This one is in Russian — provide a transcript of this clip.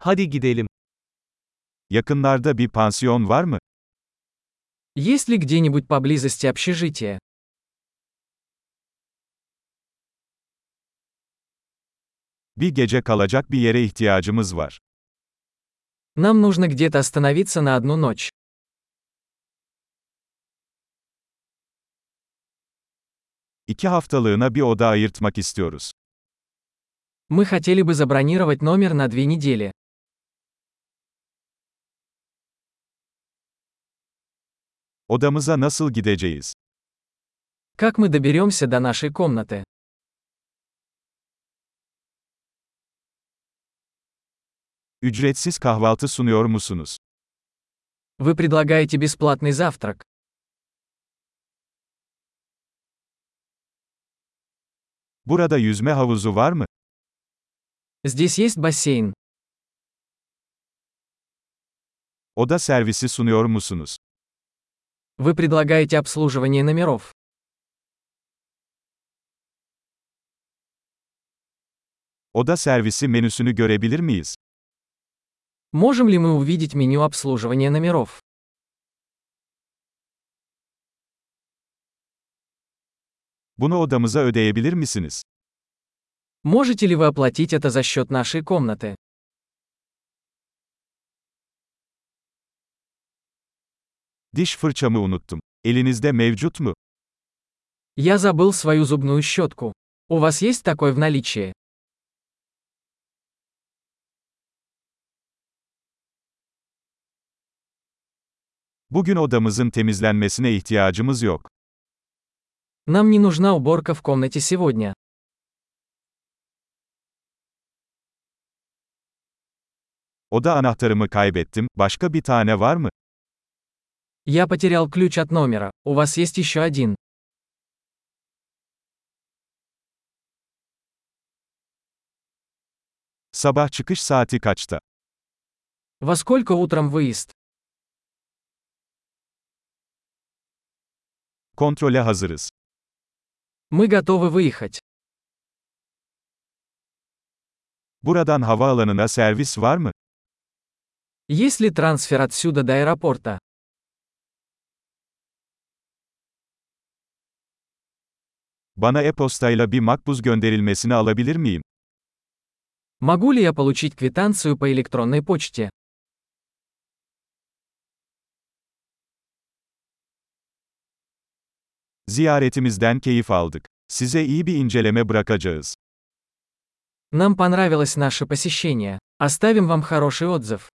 Hadi gidelim. Yakınlarda bir pansiyon var mı? Есть ли где-нибудь поблизости общежитие? Bir gece kalacak bir yere ihtiyacımız var. Нам нужно где-то остановиться на одну ночь. İki haftalığına bir oda ayırtmak istiyoruz. Мы хотели бы забронировать номер на две недели. Odamıza nasıl gideceğiz? Как мы доберемся до нашей комнаты? Ücretsiz kahvaltı sunuyor musunuz? Вы предлагаете бесплатный завтрак. Burada yüzme havuzu var mı? Здесь есть бассейн. Oda servisi sunuyor musunuz? Вы предлагаете обслуживание номеров. Oda servisi menüsünü görebilir miyiz? Можем ли мы увидеть меню обслуживания номеров? Bunu odamıza ödeyebilir misiniz? Можете ли вы оплатить это за счет нашей комнаты? Diş fırçamı unuttum. Elinizde mevcut mu? Я забыл свою зубную щетку. У вас есть такой в наличии? Bugün odamızın temizlenmesine ihtiyacımız yok. Нам не нужна уборка в комнате сегодня. Oda anahtarımı kaybettim. Başka bir tane var mı? Я потерял ключ от номера. У вас есть еще один. Sabah çıkış saati kaçta? Во сколько утром выезд? Kontrole hazırız. Мы готовы выехать. Buradan havaalanına servis var mı? Есть ли трансфер отсюда до аэропорта? Bana e-postayla bir makbuz gönderilmesini alabilir miyim? Могу ли я получить квитанцию по электронной почте? Ziyaretimizden keyif aldık. Size iyi bir inceleme bırakacağız. Нам понравилось наше посещение. Оставим вам хороший отзыв.